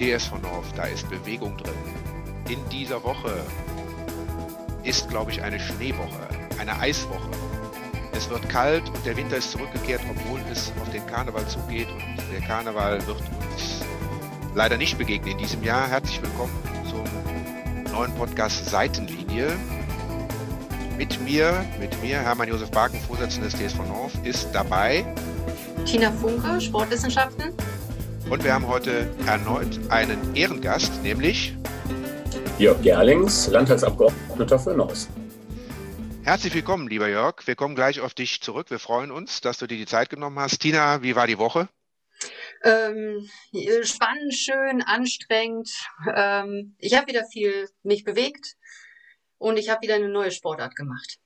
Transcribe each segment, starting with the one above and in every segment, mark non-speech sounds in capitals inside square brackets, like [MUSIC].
TSV North, da ist Bewegung drin. In dieser Woche ist, glaube ich, eine Schneewoche, eine Eiswoche. Es wird kalt und der Winter ist zurückgekehrt, obwohl es auf den Karneval zugeht und der Karneval wird uns leider nicht begegnen in diesem Jahr. Herzlich willkommen zum neuen Podcast Seitenlinie. Mit mir, mit mir, Hermann Josef Barken, Vorsitzender des TSV North, ist dabei Tina Funke, Sportwissenschaften. Und wir haben heute erneut einen Ehrengast, nämlich Jörg Gerlings, Landtagsabgeordneter für Neuss. Herzlich willkommen, lieber Jörg. Wir kommen gleich auf dich zurück. Wir freuen uns, dass du dir die Zeit genommen hast. Tina, wie war die Woche? Ähm, spannend, schön, anstrengend. Ähm, ich habe wieder viel mich bewegt und ich habe wieder eine neue Sportart gemacht.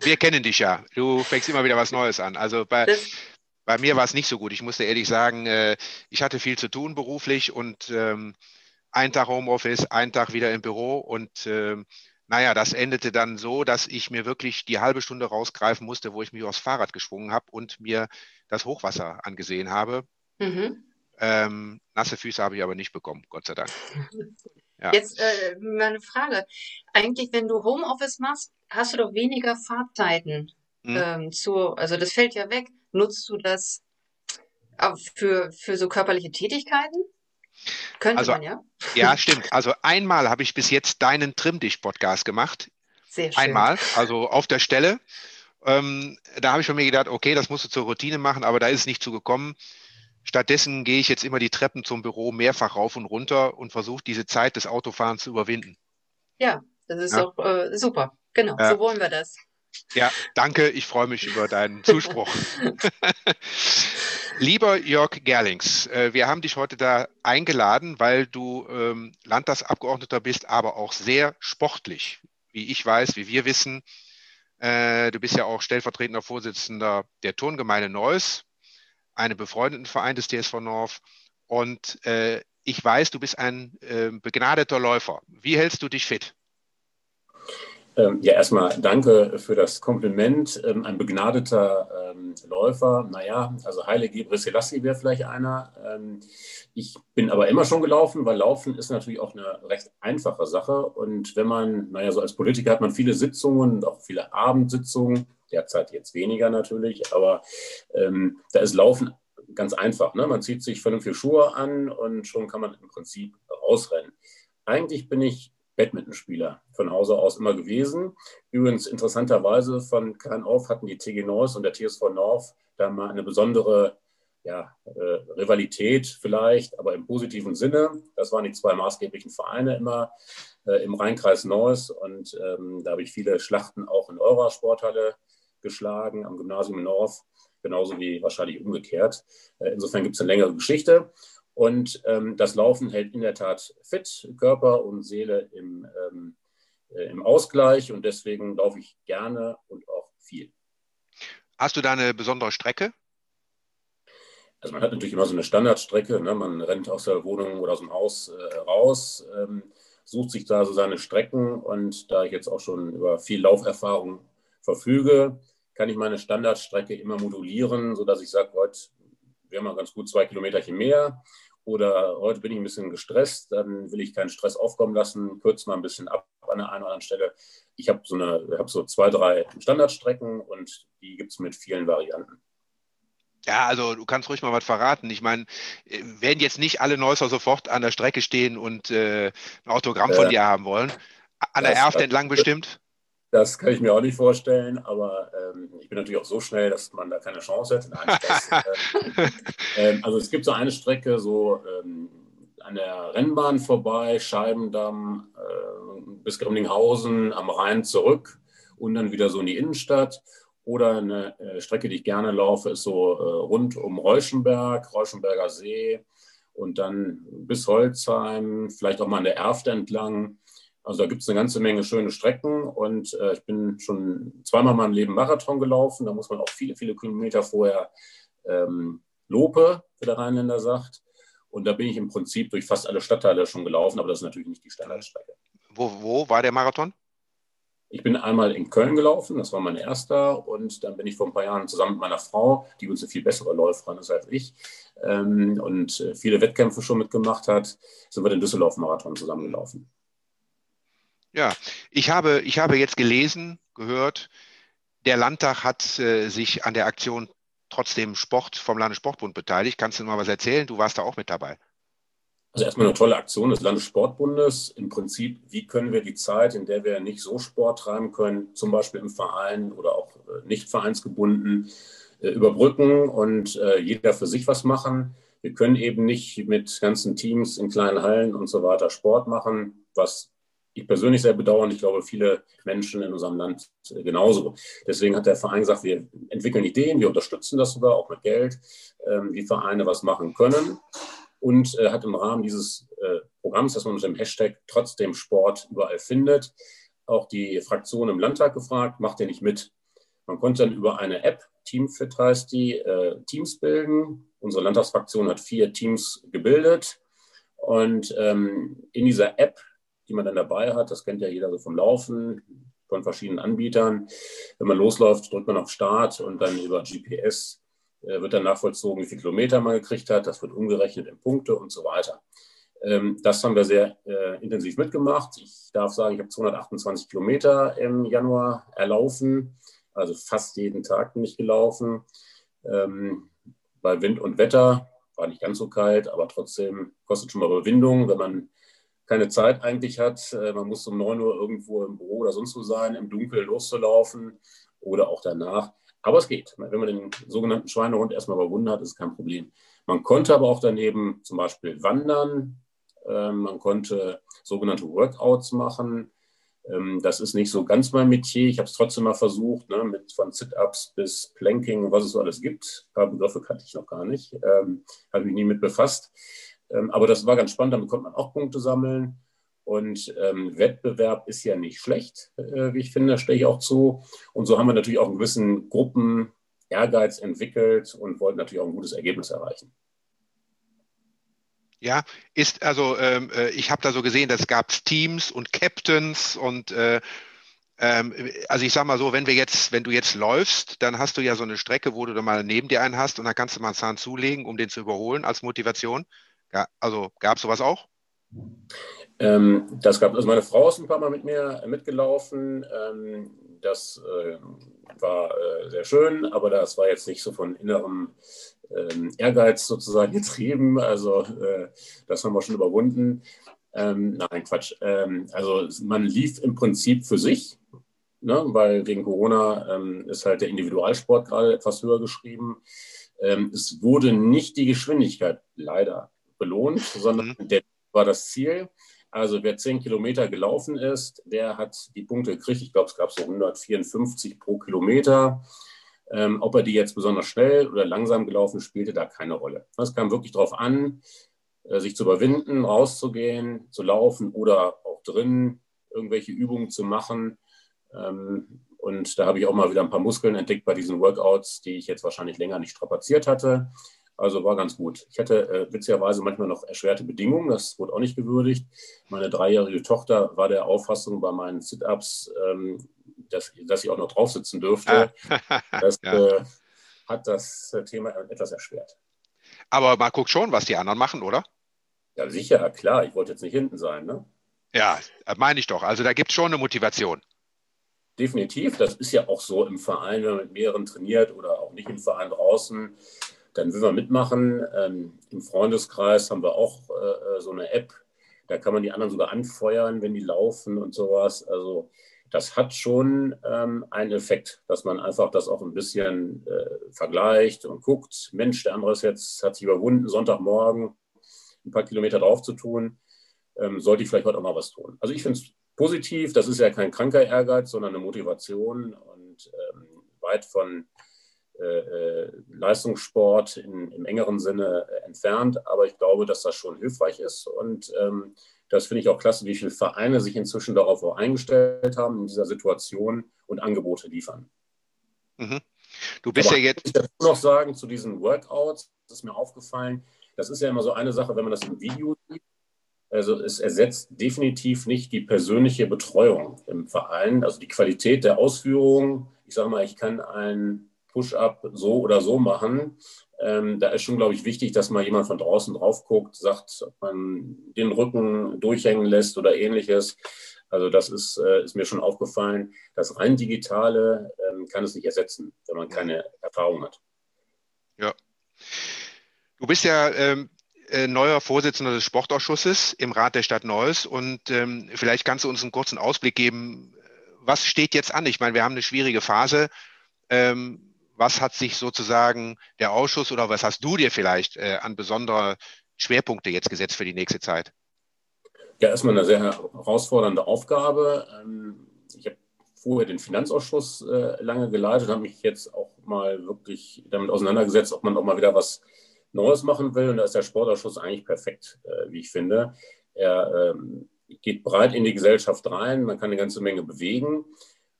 Wir kennen dich ja. Du fängst immer wieder was Neues an. Also bei, bei mir war es nicht so gut. Ich musste ehrlich sagen, äh, ich hatte viel zu tun beruflich und ähm, ein Tag Homeoffice, ein Tag wieder im Büro und ähm, naja, das endete dann so, dass ich mir wirklich die halbe Stunde rausgreifen musste, wo ich mich aufs Fahrrad geschwungen habe und mir das Hochwasser angesehen habe. Mhm. Ähm, nasse Füße habe ich aber nicht bekommen, Gott sei Dank. [LAUGHS] Ja. Jetzt äh, meine Frage. Eigentlich, wenn du Homeoffice machst, hast du doch weniger Fahrzeiten. Mhm. Ähm, zu, also das fällt ja weg. Nutzt du das für, für so körperliche Tätigkeiten? Könnte also, man, ja? Ja, [LAUGHS] stimmt. Also einmal habe ich bis jetzt deinen Trimm-Dich-Podcast gemacht. Sehr schön. Einmal, also auf der Stelle. Ähm, da habe ich von mir gedacht, okay, das musst du zur Routine machen, aber da ist es nicht zugekommen. Stattdessen gehe ich jetzt immer die Treppen zum Büro mehrfach rauf und runter und versuche diese Zeit des Autofahrens zu überwinden. Ja, das ist ja. doch äh, super. Genau, ja. so wollen wir das. Ja, danke. Ich freue mich über deinen Zuspruch. [LAUGHS] Lieber Jörg Gerlings, äh, wir haben dich heute da eingeladen, weil du ähm, Landtagsabgeordneter bist, aber auch sehr sportlich. Wie ich weiß, wie wir wissen, äh, du bist ja auch stellvertretender Vorsitzender der Turngemeinde Neuss, einem befreundeten Verein des TSV North. Und äh, ich weiß, du bist ein begnadeter Läufer. Wie hältst du dich fit? Ähm, ja, erstmal danke für das Kompliment. Ähm, ein begnadeter ähm, Läufer, naja, also Heile Gebre Selassie wäre vielleicht einer. Ähm, ich bin aber immer schon gelaufen, weil Laufen ist natürlich auch eine recht einfache Sache. Und wenn man, naja, so als Politiker hat man viele Sitzungen und auch viele Abendsitzungen, derzeit jetzt weniger natürlich, aber ähm, da ist Laufen ganz einfach. Ne? Man zieht sich vernünftige Schuhe an und schon kann man im Prinzip rausrennen. Eigentlich bin ich Badmintonspieler von Hause aus immer gewesen. Übrigens interessanterweise von klein auf hatten die TG North und der TSV North da mal eine besondere ja, äh, Rivalität vielleicht, aber im positiven Sinne. Das waren die zwei maßgeblichen Vereine immer äh, im Rheinkreis Neuss und ähm, da habe ich viele Schlachten auch in eurer Sporthalle geschlagen, am Gymnasium North, genauso wie wahrscheinlich umgekehrt. Äh, insofern gibt es eine längere Geschichte. Und ähm, das Laufen hält in der Tat fit, Körper und Seele im, ähm, äh, im Ausgleich. Und deswegen laufe ich gerne und auch viel. Hast du da eine besondere Strecke? Also man hat natürlich immer so eine Standardstrecke. Ne? Man rennt aus der Wohnung oder aus dem Haus äh, raus, ähm, sucht sich da so seine Strecken. Und da ich jetzt auch schon über viel Lauferfahrung verfüge, kann ich meine Standardstrecke immer modulieren, sodass ich sage, heute wäre mal ganz gut zwei Kilometerchen mehr. Oder heute bin ich ein bisschen gestresst, dann will ich keinen Stress aufkommen lassen, kürze mal ein bisschen ab an der einen oder anderen Stelle. Ich habe so, hab so zwei, drei Standardstrecken und die gibt es mit vielen Varianten. Ja, also du kannst ruhig mal was verraten. Ich meine, äh, werden jetzt nicht alle Neusser sofort an der Strecke stehen und äh, ein Autogramm von äh, dir haben wollen. An der Erft entlang bestimmt? Das kann ich mir auch nicht vorstellen, aber ähm, ich bin natürlich auch so schnell, dass man da keine Chance hätte. Nein, das, äh, äh, also es gibt so eine Strecke so ähm, an der Rennbahn vorbei, Scheibendamm äh, bis Grimlinghausen am Rhein zurück und dann wieder so in die Innenstadt. Oder eine äh, Strecke, die ich gerne laufe, ist so äh, rund um Reuschenberg, Reuschenberger See und dann bis Holzheim, vielleicht auch mal an der Erft entlang also da gibt es eine ganze Menge schöne Strecken und äh, ich bin schon zweimal in meinem Leben Marathon gelaufen. Da muss man auch viele, viele Kilometer vorher ähm, Lope, wie der Rheinländer sagt. Und da bin ich im Prinzip durch fast alle Stadtteile schon gelaufen, aber das ist natürlich nicht die Standardstrecke. Wo, wo war der Marathon? Ich bin einmal in Köln gelaufen, das war mein erster, und dann bin ich vor ein paar Jahren zusammen mit meiner Frau, die uns eine viel bessere Läuferin ist als ich, ähm, und äh, viele Wettkämpfe schon mitgemacht hat, sind wir den Düsseldorf-Marathon zusammengelaufen. Ja, ich habe, ich habe jetzt gelesen, gehört, der Landtag hat äh, sich an der Aktion trotzdem Sport vom Landessportbund beteiligt. Kannst du mal was erzählen? Du warst da auch mit dabei. Also erstmal eine tolle Aktion des Landessportbundes. Im Prinzip, wie können wir die Zeit, in der wir nicht so Sport treiben können, zum Beispiel im Verein oder auch äh, nicht vereinsgebunden, äh, überbrücken und äh, jeder für sich was machen. Wir können eben nicht mit ganzen Teams in kleinen Hallen und so weiter Sport machen, was ich persönlich sehr bedauere. Ich glaube, viele Menschen in unserem Land genauso. Deswegen hat der Verein gesagt, wir entwickeln Ideen, wir unterstützen das sogar auch mit Geld, ähm, wie Vereine was machen können und äh, hat im Rahmen dieses äh, Programms, das man unter dem Hashtag trotzdem Sport überall findet, auch die Fraktion im Landtag gefragt, macht ihr nicht mit? Man konnte dann über eine App, Teamfit heißt die, äh, Teams bilden. Unsere Landtagsfraktion hat vier Teams gebildet. Und ähm, in dieser App, die man dann dabei hat, das kennt ja jeder so vom Laufen, von verschiedenen Anbietern. Wenn man losläuft, drückt man auf Start und dann über GPS äh, wird dann nachvollzogen, wie viele Kilometer man gekriegt hat. Das wird umgerechnet in Punkte und so weiter. Ähm, das haben wir sehr äh, intensiv mitgemacht. Ich darf sagen, ich habe 228 Kilometer im Januar erlaufen. Also fast jeden Tag bin ich gelaufen. Ähm, bei Wind und Wetter war nicht ganz so kalt, aber trotzdem kostet schon mal Überwindung, wenn man keine Zeit eigentlich hat. Äh, man muss um 9 Uhr irgendwo im Büro oder sonst wo sein, im Dunkeln loszulaufen oder auch danach. Aber es geht. Wenn man den sogenannten Schweinehund erstmal überwunden hat, ist kein Problem. Man konnte aber auch daneben zum Beispiel wandern. Ähm, man konnte sogenannte Workouts machen. Ähm, das ist nicht so ganz mein Metier. Ich habe es trotzdem mal versucht, ne, mit von Sit-Ups bis Planking, was es so alles gibt. Ein paar Begriffe kannte ich noch gar nicht. Ähm, habe mich nie mit befasst. Ähm, aber das war ganz spannend. Damit konnte man auch Punkte sammeln. Und ähm, Wettbewerb ist ja nicht schlecht, äh, wie ich finde, stehe ich auch zu. Und so haben wir natürlich auch einen gewissen Gruppen Ehrgeiz entwickelt und wollten natürlich auch ein gutes Ergebnis erreichen. Ja, ist also, ähm, äh, ich habe da so gesehen, das gab Teams und Captains und äh, ähm, also ich sag mal so, wenn wir jetzt, wenn du jetzt läufst, dann hast du ja so eine Strecke, wo du da mal neben dir einen hast und dann kannst du mal einen Zahn zulegen, um den zu überholen als Motivation. Ja, also gab es sowas auch? Ähm, das gab, also meine Frau ist ein paar Mal mit mir mitgelaufen. Ähm, das äh, war äh, sehr schön, aber das war jetzt nicht so von innerem ähm, Ehrgeiz sozusagen [LAUGHS] getrieben. Also äh, das haben wir schon überwunden. Ähm, nein, Quatsch. Ähm, also man lief im Prinzip für sich, ne, weil wegen Corona ähm, ist halt der Individualsport gerade etwas höher geschrieben. es wurde nicht die Geschwindigkeit leider belohnt, sondern mhm. der war das Ziel. Also wer 10 Kilometer gelaufen ist, der hat die Punkte gekriegt. Ich glaube, es gab so 154 pro Kilometer. Ähm, ob er die jetzt besonders schnell oder langsam gelaufen, spielte da keine Rolle. Es kam wirklich darauf an, äh, sich zu überwinden, rauszugehen, zu laufen oder auch drin irgendwelche Übungen zu machen. Ähm, und da habe ich auch mal wieder ein paar Muskeln entdeckt bei diesen Workouts, die ich jetzt wahrscheinlich länger nicht strapaziert hatte. Also war ganz gut. Ich hatte äh, witzigerweise manchmal noch erschwerte Bedingungen, das wurde auch nicht gewürdigt. Meine dreijährige Tochter war der Auffassung bei meinen Sit-Ups, ähm, dass, dass ich auch noch drauf sitzen dürfte. Ah. [LAUGHS] das ja. äh, hat das Thema etwas erschwert. Aber man guckt schon, was die anderen machen, oder? Ja, sicher, klar. Ich wollte jetzt nicht hinten sein. Ne? Ja, meine ich doch. Also da gibt es schon eine Motivation. Definitiv. Das ist ja auch so im Verein, wenn man mit mehreren trainiert oder auch nicht im Verein draußen dann will man mitmachen. Ähm, Im Freundeskreis haben wir auch äh, so eine App, da kann man die anderen sogar anfeuern, wenn die laufen und sowas. Also das hat schon ähm, einen Effekt, dass man einfach das auch ein bisschen äh, vergleicht und guckt, Mensch, der andere ist jetzt, hat sich überwunden, Sonntagmorgen ein paar Kilometer drauf zu tun, ähm, sollte ich vielleicht heute auch mal was tun. Also ich finde es positiv, das ist ja kein kranker Ehrgeiz, sondern eine Motivation und ähm, weit von äh, äh, Leistungssport in, im engeren Sinne äh, entfernt. Aber ich glaube, dass das schon hilfreich ist. Und ähm, das finde ich auch klasse, wie viele Vereine sich inzwischen darauf auch eingestellt haben, in dieser Situation und Angebote liefern. Mhm. Du bist Aber ja jetzt. Ich will noch sagen zu diesen Workouts, das ist mir aufgefallen. Das ist ja immer so eine Sache, wenn man das im Video sieht. Also es ersetzt definitiv nicht die persönliche Betreuung im Verein, also die Qualität der Ausführung. Ich sage mal, ich kann ein Push-up so oder so machen. Ähm, da ist schon, glaube ich, wichtig, dass mal jemand von draußen drauf guckt, sagt, ob man den Rücken durchhängen lässt oder ähnliches. Also das ist, äh, ist mir schon aufgefallen. Das rein digitale ähm, kann es nicht ersetzen, wenn man keine Erfahrung hat. Ja. Du bist ja ähm, äh, neuer Vorsitzender des Sportausschusses im Rat der Stadt Neuss und ähm, vielleicht kannst du uns einen kurzen Ausblick geben, was steht jetzt an? Ich meine, wir haben eine schwierige Phase. Ähm, was hat sich sozusagen der Ausschuss oder was hast du dir vielleicht äh, an besondere Schwerpunkte jetzt gesetzt für die nächste Zeit? Ja, erstmal eine sehr herausfordernde Aufgabe. Ähm, ich habe vorher den Finanzausschuss äh, lange geleitet, habe mich jetzt auch mal wirklich damit auseinandergesetzt, ob man auch mal wieder was Neues machen will. Und da ist der Sportausschuss eigentlich perfekt, äh, wie ich finde. Er ähm, geht breit in die Gesellschaft rein, man kann eine ganze Menge bewegen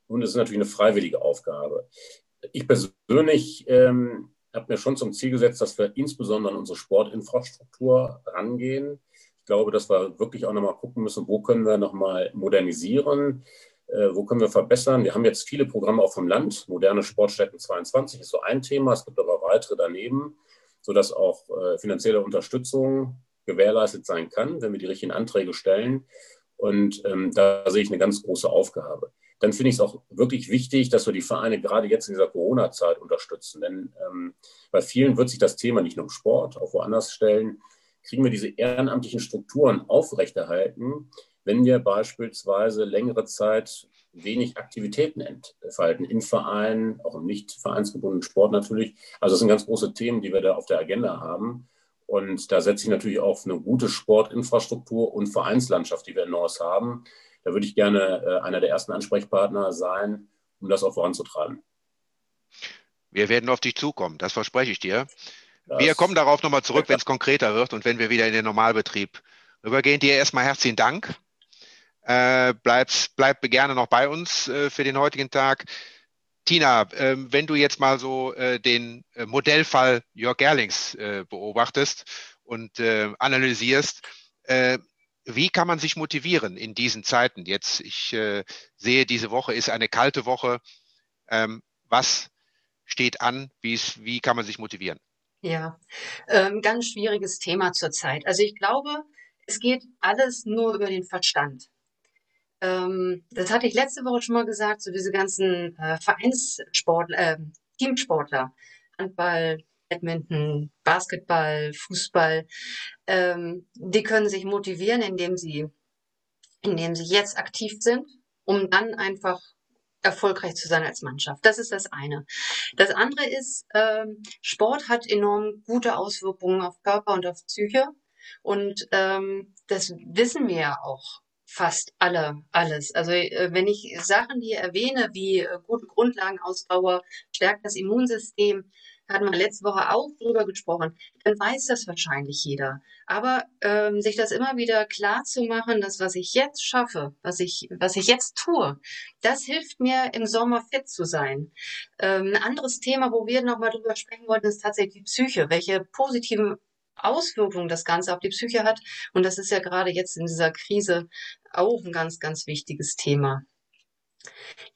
und es ist natürlich eine freiwillige Aufgabe. Ich persönlich ähm, habe mir schon zum Ziel gesetzt, dass wir insbesondere an unsere Sportinfrastruktur rangehen. Ich glaube, dass wir wirklich auch nochmal gucken müssen, wo können wir nochmal modernisieren, äh, wo können wir verbessern. Wir haben jetzt viele Programme auch vom Land. Moderne Sportstätten 22 ist so ein Thema, es gibt aber weitere daneben sodass auch äh, finanzielle Unterstützung gewährleistet sein kann, wenn wir die richtigen Anträge stellen. Und ähm, da sehe ich eine ganz große Aufgabe. Dann finde ich es auch wirklich wichtig, dass wir die Vereine gerade jetzt in dieser Corona-Zeit unterstützen. Denn ähm, bei vielen wird sich das Thema nicht nur im Sport, auch woanders stellen. Kriegen wir diese ehrenamtlichen Strukturen aufrechterhalten, wenn wir beispielsweise längere Zeit wenig Aktivitäten entfalten in Vereinen, auch im nicht vereinsgebundenen Sport natürlich. Also das sind ganz große Themen, die wir da auf der Agenda haben. Und da setze ich natürlich auf eine gute Sportinfrastruktur und Vereinslandschaft, die wir in Norris haben. Da würde ich gerne äh, einer der ersten Ansprechpartner sein, um das auch voranzutreiben. Wir werden auf dich zukommen, das verspreche ich dir. Das wir kommen darauf nochmal zurück, wenn es konkreter wird und wenn wir wieder in den Normalbetrieb übergehen. Dir erstmal herzlichen Dank äh, bleibst, bleib gerne noch bei uns äh, für den heutigen Tag. Tina, äh, wenn du jetzt mal so äh, den äh, Modellfall Jörg Gerlings beobachtest und analysierst, wie kann man sich motivieren in diesen Zeiten? Jetzt, ich äh, sehe, diese Woche ist eine kalte Woche. Ähm, was steht an? Wie kann man sich motivieren? Ja, ähm, ganz schwieriges Thema zurzeit. Also ich glaube, es geht alles nur über den Verstand ähm, das hatte ich letzte Woche schon mal gesagt, so diese ganzen äh, Vereinssportler, äh, Teamsportler, Handball, Badminton, Basketball, Fußball, ähm, die können sich motivieren, indem sie, indem sie jetzt aktiv sind, um dann einfach erfolgreich zu sein als Mannschaft. Das ist das eine. Das andere ist, ähm, Sport hat enorm gute Auswirkungen auf Körper und auf Psyche. Und ähm, das wissen wir ja auch fast alle, alles. Also äh, wenn ich Sachen hier erwähne, wie äh, gute Grundlagenausdauer, stärkt das Immunsystem, hatten wir letzte Woche auch drüber gesprochen, dann weiß das wahrscheinlich jeder. Aber ähm, sich das immer wieder klar zu machen, dass was ich jetzt schaffe, was ich, was ich jetzt tue, das hilft mir im Sommer fit zu sein. Ähm, ein anderes Thema, wo wir nochmal drüber sprechen wollten, ist tatsächlich die Psyche. Welche positiven Auswirkungen das Ganze auf die Psyche hat. Und das ist ja gerade jetzt in dieser Krise auch ein ganz, ganz wichtiges Thema.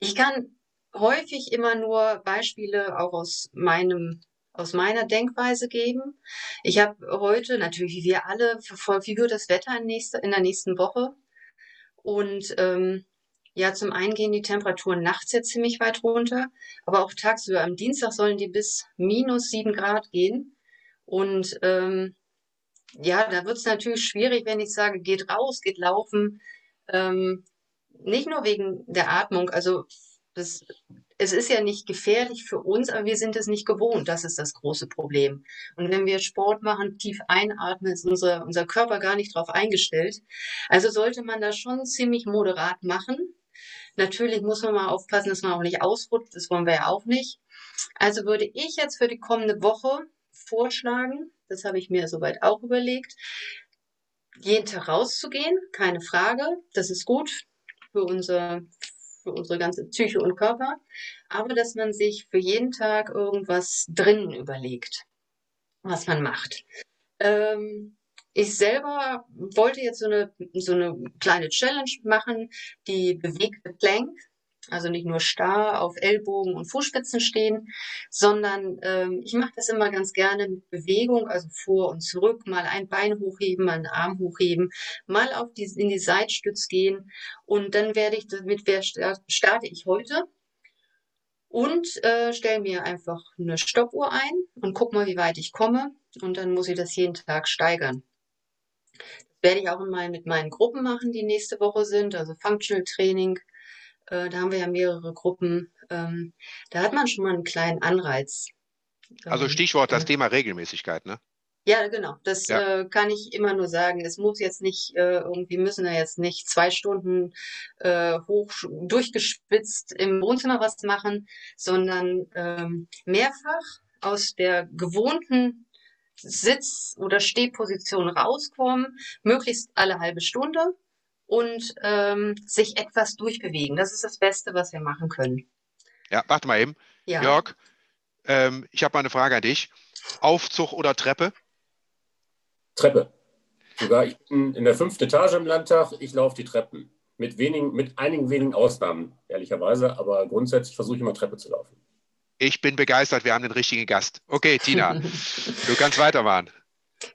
Ich kann häufig immer nur Beispiele auch aus meinem aus meiner Denkweise geben. Ich habe heute natürlich, wie wir alle, verfolgt, wie wird das Wetter in, nächste, in der nächsten Woche. Und ähm, ja, zum einen gehen die Temperaturen nachts jetzt ziemlich weit runter, aber auch tagsüber. Am Dienstag sollen die bis minus sieben Grad gehen. Und ähm, ja, da wird es natürlich schwierig, wenn ich sage, geht raus, geht laufen. Ähm, nicht nur wegen der Atmung, also das, es ist ja nicht gefährlich für uns, aber wir sind es nicht gewohnt. Das ist das große Problem. Und wenn wir Sport machen, tief einatmen, ist unser, unser Körper gar nicht darauf eingestellt. Also sollte man das schon ziemlich moderat machen. Natürlich muss man mal aufpassen, dass man auch nicht ausrutscht. Das wollen wir ja auch nicht. Also würde ich jetzt für die kommende Woche vorschlagen, das habe ich mir soweit auch überlegt, jeden Tag rauszugehen, keine Frage, das ist gut für, unser, für unsere ganze Psyche und Körper, aber dass man sich für jeden Tag irgendwas drinnen überlegt, was man macht. Ähm, ich selber wollte jetzt so eine, so eine kleine Challenge machen, die bewegte Plank. Also nicht nur starr auf Ellbogen und Fußspitzen stehen, sondern ähm, ich mache das immer ganz gerne mit Bewegung, also vor und zurück, mal ein Bein hochheben, mal einen Arm hochheben, mal auf die, in die Seitstütz gehen und dann werde ich damit, wer starte ich heute und äh, stelle mir einfach eine Stoppuhr ein und guck mal, wie weit ich komme und dann muss ich das jeden Tag steigern. Das werde ich auch mal mit meinen Gruppen machen, die nächste Woche sind, also Functional Training. Äh, da haben wir ja mehrere Gruppen. Ähm, da hat man schon mal einen kleinen Anreiz. Also ähm, Stichwort das Thema Regelmäßigkeit, ne? Ja, genau. Das ja. äh, kann ich immer nur sagen. Es muss jetzt nicht äh, irgendwie müssen wir jetzt nicht zwei Stunden äh, hoch durchgespitzt im Wohnzimmer was machen, sondern ähm, mehrfach aus der gewohnten Sitz- oder Stehposition rauskommen, möglichst alle halbe Stunde und ähm, sich etwas durchbewegen. Das ist das Beste, was wir machen können. Ja, warte mal eben. Ja. Jörg, ähm, ich habe mal eine Frage an dich. Aufzug oder Treppe? Treppe. Sogar ich bin in der fünften Etage im Landtag, ich laufe die Treppen. Mit, wenigen, mit einigen wenigen Ausnahmen, ehrlicherweise, aber grundsätzlich versuche ich immer Treppe zu laufen. Ich bin begeistert, wir haben den richtigen Gast. Okay, Tina, [LAUGHS] du kannst weitermachen.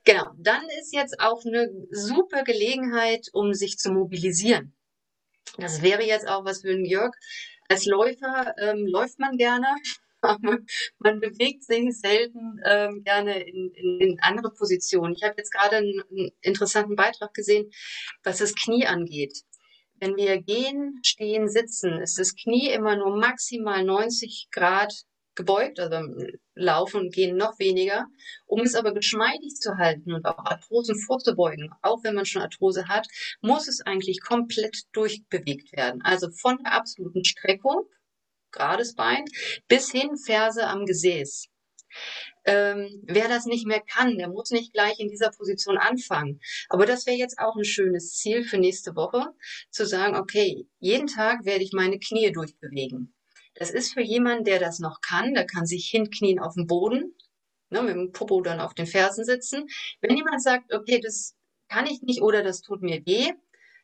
Genau, dann ist jetzt auch eine super Gelegenheit, um sich zu mobilisieren. Das wäre jetzt auch was für einen Jörg. Als Läufer ähm, läuft man gerne, [LAUGHS] man bewegt sich selten ähm, gerne in, in, in, andere Positionen. Ich habe jetzt gerade einen, einen interessanten Beitrag gesehen, was das Knie angeht. Wenn wir gehen, stehen, sitzen, ist das Knie immer nur maximal 90 Grad gebeugt, also laufen und gehen noch weniger, um es aber geschmeidig zu halten und auch Arthrosen vorzubeugen. Auch wenn man schon Arthrose hat, muss es eigentlich komplett durchbewegt werden. Also von der absoluten Streckung gerades Bein, bis hin Ferse am Gesäß. Ähm, wer das nicht mehr kann, der muss nicht gleich in dieser Position anfangen. Aber das wäre jetzt auch ein schönes Ziel für nächste Woche, zu sagen, okay, jeden Tag werde ich meine Knie durchbewegen. Das ist für jemanden, der das noch kann, der kann sich hinknien auf dem Boden, ne, mit dem Popo dann auf den Fersen sitzen. Wenn jemand sagt, okay, das kann ich nicht oder das tut mir weh,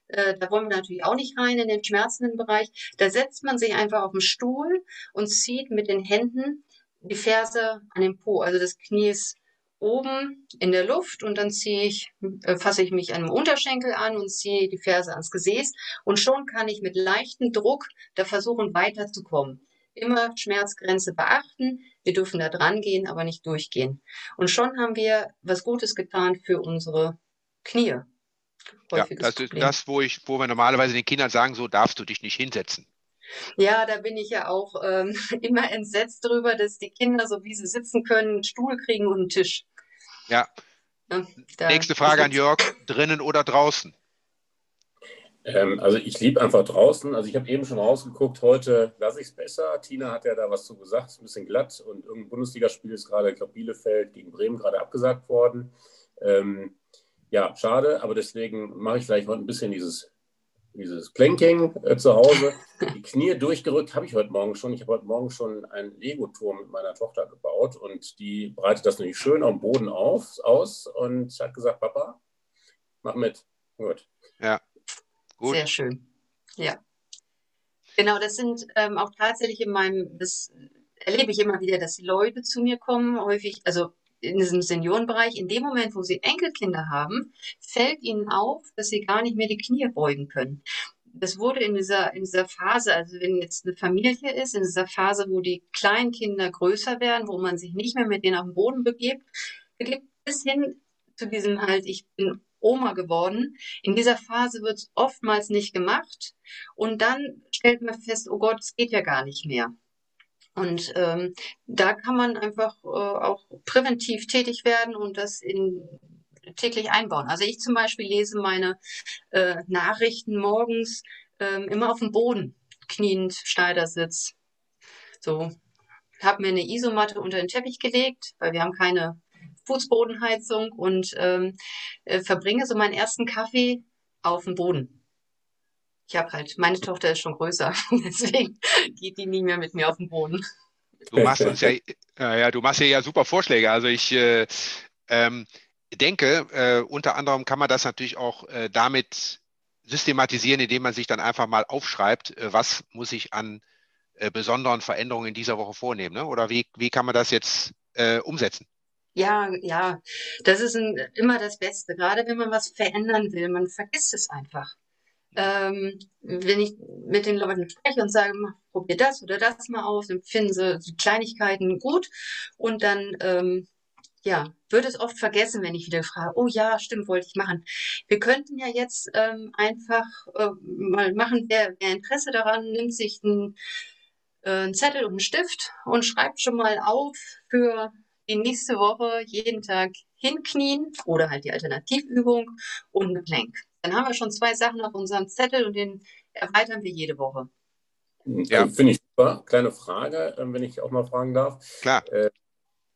äh, da wollen wir natürlich auch nicht rein in den schmerzenden Bereich. Da setzt man sich einfach auf den Stuhl und zieht mit den Händen die Ferse an den Po. Also das Knie ist oben in der Luft und dann ziehe ich, äh, fasse ich mich an dem Unterschenkel an und ziehe die Ferse ans Gesäß und schon kann ich mit leichtem Druck da versuchen weiterzukommen. Immer Schmerzgrenze beachten. Wir dürfen da dran gehen, aber nicht durchgehen. Und schon haben wir was Gutes getan für unsere Knie ja, das Problem. ist das, wo ich, wo wir normalerweise den Kindern sagen, so darfst du dich nicht hinsetzen. Ja, da bin ich ja auch ähm, [LAUGHS] immer entsetzt darüber, dass die Kinder, so wie sie sitzen können, einen Stuhl kriegen und einen Tisch. Ja. ja Nächste Frage an Jörg, drinnen oder draußen? Ähm, also ich liebe einfach draußen. Also ich habe eben schon rausgeguckt, heute lasse ich es besser. Tina hat ja da was zu gesagt, ist ein bisschen glatt und irgendein Bundesligaspiel ist gerade, ich glaube Bielefeld gegen Bremen gerade abgesagt worden. Ähm, ja, schade, aber deswegen mache ich vielleicht heute ein bisschen dieses, dieses Planking äh, zu Hause. Die Knie durchgerückt habe ich heute Morgen schon. Ich habe heute Morgen schon einen Lego-Turm mit meiner Tochter gebaut und die breitet das nämlich schön am Boden auf, aus und hat gesagt, Papa, mach mit. Gut. Ja, gut. Sehr schön. Ja. Genau, das sind ähm, auch tatsächlich in meinem, das erlebe ich immer wieder, dass die Leute zu mir kommen, häufig, also in diesem Seniorenbereich, in dem Moment, wo sie Enkelkinder haben, fällt ihnen auf, dass sie gar nicht mehr die Knie beugen können. Das wurde in dieser, in dieser Phase, also wenn jetzt eine Familie ist, in dieser Phase, wo die kleinen Kinder größer werden, wo man sich nicht mehr mit denen auf den Boden begibt, bis hin zu diesem halt, ich bin Oma geworden. In dieser Phase wird es oftmals nicht gemacht und dann stellt man fest, oh Gott, es geht ja gar nicht mehr. Und ähm, da kann man einfach äh, auch präventiv tätig werden und das in, täglich einbauen. Also ich zum Beispiel lese meine äh, Nachrichten morgens ähm, immer auf dem Boden, kniend, Schneidersitz. So, habe mir eine Isomatte unter den Teppich gelegt, weil wir haben keine Fußbodenheizung und ähm, äh, verbringe so meinen ersten Kaffee auf dem Boden. Ich habe halt, meine Tochter ist schon größer, [LAUGHS] deswegen geht die nie mehr mit mir auf den Boden. Du machst uns ja, äh, ja, du machst ja, ja super Vorschläge. Also ich, äh, ähm, denke, äh, unter anderem kann man das natürlich auch äh, damit systematisieren, indem man sich dann einfach mal aufschreibt, äh, was muss ich an äh, besonderen Veränderungen in dieser Woche vornehmen. Ne? Oder wie, wie kann man das jetzt umsetzen? Ja, ja, das ist ein, immer das Beste. Gerade wenn man was verändern will, man vergisst es einfach. Ähm, wenn ich mit den Leuten spreche und sage, probier das oder das mal aus, dann finden sie die Kleinigkeiten gut und dann ähm, ja, wird es oft vergessen, wenn ich wieder frage, oh ja, stimmt, wollte ich machen. Wir könnten ja jetzt ähm, einfach äh, mal machen, wer, wer Interesse daran nimmt, sich einen, äh, einen Zettel und einen Stift und schreibt schon mal auf für die nächste Woche jeden Tag hinknien oder halt die Alternativübung und ein Plank. Dann haben wir schon zwei Sachen auf unserem Zettel und den erweitern wir jede Woche. Ja, finde ich super. Kleine Frage, ähm, wenn ich auch mal fragen darf. Klar. Äh,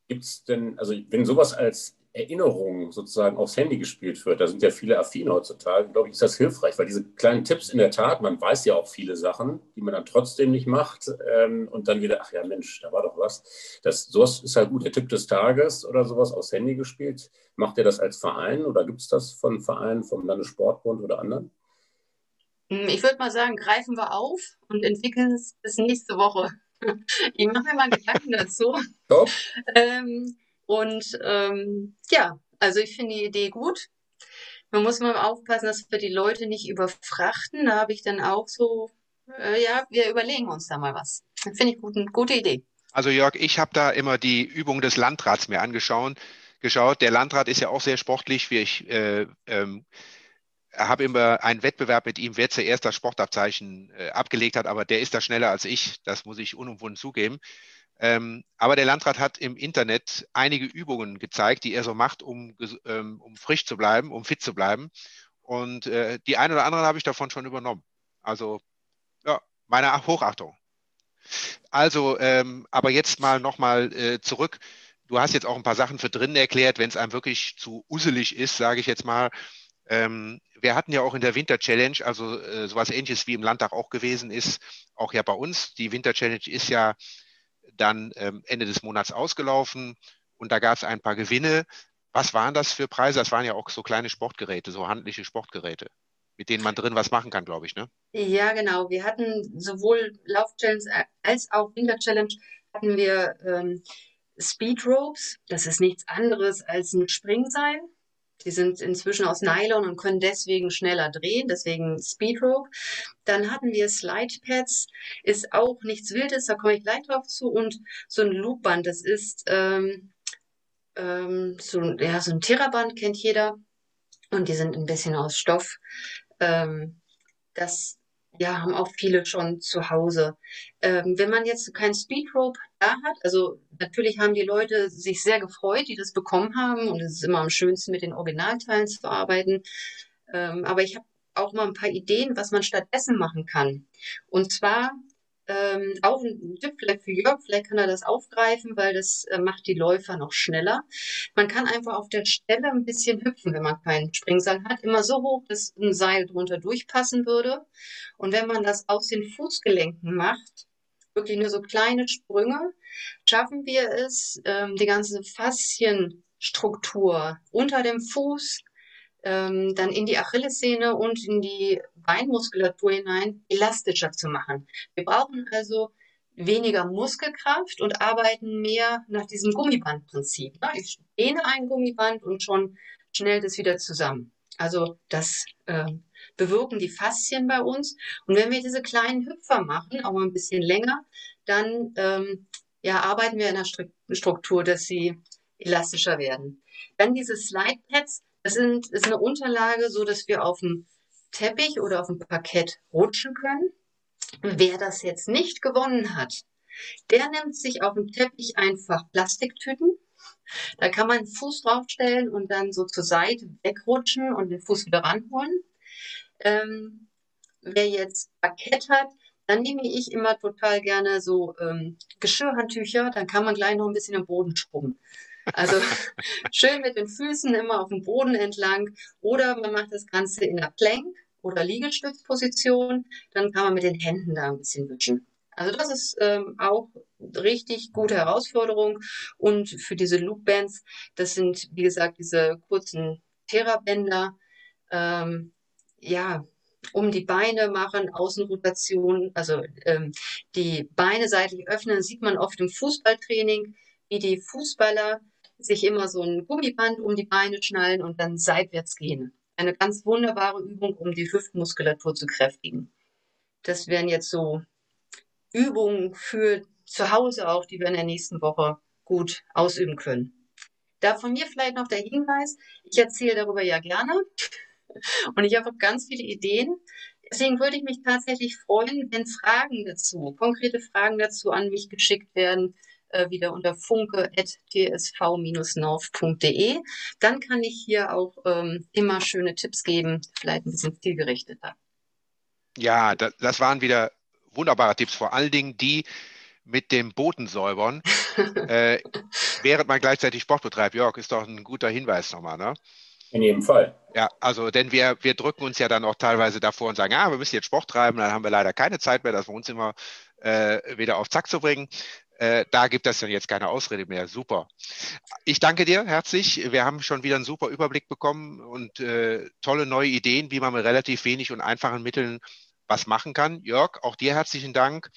Gibt es denn, also wenn sowas als Erinnerung sozusagen aufs Handy gespielt wird, da sind ja viele affin heutzutage, glaube ich, ist das hilfreich, weil diese kleinen Tipps in der Tat, man weiß ja auch viele Sachen, die man dann trotzdem nicht macht ähm, und dann wieder, ach ja Mensch, da war doch was. Das, sowas ist halt gut, der Tipp des Tages oder sowas aufs Handy gespielt. Macht ihr das als Verein oder gibt es das von Vereinen, vom Landessportbund oder anderen? Hm, ich würde mal sagen, greifen wir auf und entwickeln es bis nächste Woche. [LAUGHS] Ich mache mir mal Gedanken dazu. Top. Ähm, und ähm, ja, also ich finde die Idee gut. Man muss mal aufpassen, dass wir die Leute nicht überfrachten. Da habe ich dann auch so, äh, ja, wir überlegen uns da mal was. Finde ich gut, eine gute Idee. Also Jörg, ich habe da immer die Übung des Landrats mir angeschaut. Geschaut. Der Landrat ist ja auch sehr sportlich, wie ich äh, ähm, habe immer einen Wettbewerb mit ihm, wer zuerst das Sportabzeichen äh, abgelegt hat, aber der ist da schneller als ich, das muss ich unumwunden zugeben. Ähm, aber der Landrat hat im Internet einige Übungen gezeigt, die er so macht, um, ähm, um frisch zu bleiben, um fit zu bleiben. Und äh, die eine oder andere habe ich davon schon übernommen. Also, ja, meine Hochachtung. Also, ähm, aber jetzt mal nochmal äh, zurück. Du hast jetzt auch ein paar Sachen für drinnen erklärt, wenn es einem wirklich zu uselig ist, sage ich jetzt mal. Ähm, wir hatten ja auch in der Winter Challenge, also äh, sowas ähnliches wie im Landtag auch gewesen ist, auch ja bei uns. Die Winter Challenge ist ja dann ähm, Ende des Monats ausgelaufen und da gab es ein paar Gewinne. Was waren das für Preise? Das waren ja auch so kleine Sportgeräte, so handliche Sportgeräte, mit denen man drin was machen kann, glaube ich, ne? Ja, genau. Wir hatten sowohl Lauf-Challenge als auch Winter Challenge hatten wir ähm, Speed Ropes. Das ist nichts anderes als ein Springseil die sind inzwischen aus Nylon und können deswegen schneller drehen, deswegen Speedrope. Dann hatten wir Slidepads, ist auch nichts Wildes, da komme ich gleich drauf zu. Und so ein Loopband, das ist ähm, ähm, so, ja, so ein Theraband, kennt jeder. Und die sind ein bisschen aus Stoff. Ähm, das ja, haben auch viele schon zu Hause. Ähm, wenn man jetzt kein Speedrope hat, also natürlich haben die Leute sich sehr gefreut, die das bekommen haben und es ist immer am schönsten mit den Originalteilen zu arbeiten. Ähm, aber ich habe auch mal ein paar Ideen, was man stattdessen machen kann. Und zwar ähm, auch ein Tipp vielleicht für Jörg, vielleicht kann er das aufgreifen, weil das äh, macht die Läufer noch schneller. Man kann einfach auf der Stelle ein bisschen hüpfen, wenn man keinen Springseil hat, immer so hoch, dass ein Seil drunter durchpassen würde. Und wenn man das aus den Fußgelenken macht, wirklich nur so kleine Sprünge, schaffen wir es, ähm, die ganze Faszienstruktur unter dem Fuß ähm, dann in die Achillessehne und in die Beinmuskulatur hinein elastischer zu machen. Wir brauchen also weniger Muskelkraft und arbeiten mehr nach diesem Gummibandprinzip. Ne? Ich dehne ein Gummiband und schon schnellt es wieder zusammen. Also das äh, bewirken die Faszien bei uns. Und wenn wir diese kleinen Hüpfer machen, auch ein bisschen länger, dann ähm, ja, arbeiten wir in der Struktur, dass sie elastischer werden. Dann diese Slide Pads, das sind, ist eine Unterlage, so dass wir auf dem Teppich oder auf dem Parkett rutschen können. Wer das jetzt nicht gewonnen hat, der nimmt sich auf dem Teppich einfach Plastiktüten. Da kann man den Fuß draufstellen und dann so zur Seite wegrutschen und den Fuß wieder ranholen. Ähm, wer jetzt Parkett hat, dann nehme ich immer total gerne so ähm, Geschirrhandtücher, dann kann man gleich noch ein bisschen am Boden schrubben. Also [LAUGHS] schön mit den Füßen immer auf dem Boden entlang oder man macht das Ganze in der Plank oder Liegestützposition, dann kann man mit den Händen da ein bisschen wischen. Also das ist ähm, auch richtig gute Herausforderung. Und für diese Loop-Bands, das sind, wie gesagt, diese kurzen Therabänder, ähm, ja, um die Beine machen, Außenrotation, also ähm, die Beine seitlich öffnen, sieht man oft im Fußballtraining, wie die Fußballer sich immer so ein Gummiband um die Beine schnallen und dann seitwärts gehen. Eine ganz wunderbare Übung, um die Hüftmuskulatur zu kräftigen. Das wären jetzt so Übungen für zu Hause auch, die wir in der nächsten Woche gut ausüben können. Da von mir vielleicht noch der Hinweis, ich erzähle darüber ja gerne und ich habe auch ganz viele Ideen. Deswegen würde ich mich tatsächlich freuen, wenn Fragen dazu, konkrete Fragen dazu an mich geschickt werden, äh, wieder unter funke.tsv-norf.de. Dann kann ich hier auch ähm, immer schöne Tipps geben, vielleicht ein bisschen zielgerichteter. Ja, das, das waren wieder wunderbare Tipps, vor allen Dingen die mit dem Bodensäubern, [LAUGHS] äh, während man gleichzeitig Sport betreibt. Jörg, ist doch ein guter Hinweis nochmal, ne? In jedem Fall. Ja, also denn wir, wir drücken uns ja dann auch teilweise davor und sagen, ja, wir müssen jetzt Sport treiben, dann haben wir leider keine Zeit mehr, das Wohnzimmer äh, wieder auf Zack zu bringen. Äh, da gibt es dann jetzt keine Ausrede mehr. Super. Ich danke dir herzlich. Wir haben schon wieder einen super Überblick bekommen und äh, tolle neue Ideen, wie man mit relativ wenig und einfachen Mitteln was machen kann. Jörg, auch dir herzlichen Dank.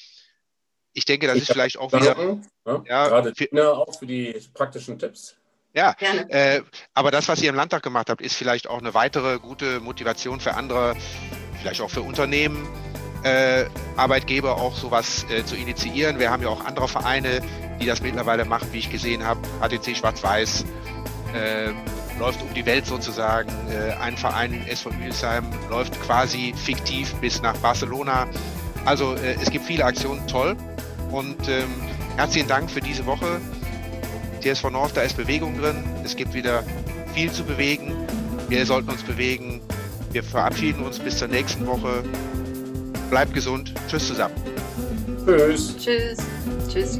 Ich denke, das ich ist vielleicht auch wieder. Ja, ja, gerade für, auch für die praktischen Tipps. Ja, äh, aber das, was ihr im Landtag gemacht habt, ist vielleicht auch eine weitere gute Motivation für andere, vielleicht auch für Unternehmen, äh, Arbeitgeber auch sowas äh, zu initiieren. Wir haben ja auch andere Vereine, die das mittlerweile machen, wie ich gesehen habe. ATC Schwarz-Weiß äh, läuft um die Welt sozusagen. Äh, ein Verein in SV Hildesheim läuft quasi fiktiv bis nach Barcelona. Also äh, es gibt viele Aktionen, toll. Und ähm, herzlichen Dank für diese Woche. TSV North, da ist Bewegung drin. Es gibt wieder viel zu bewegen. Wir sollten uns bewegen. Wir verabschieden uns bis zur nächsten Woche. Bleibt gesund. Tschüss zusammen. Tschüss. Tschüss. Tschüss.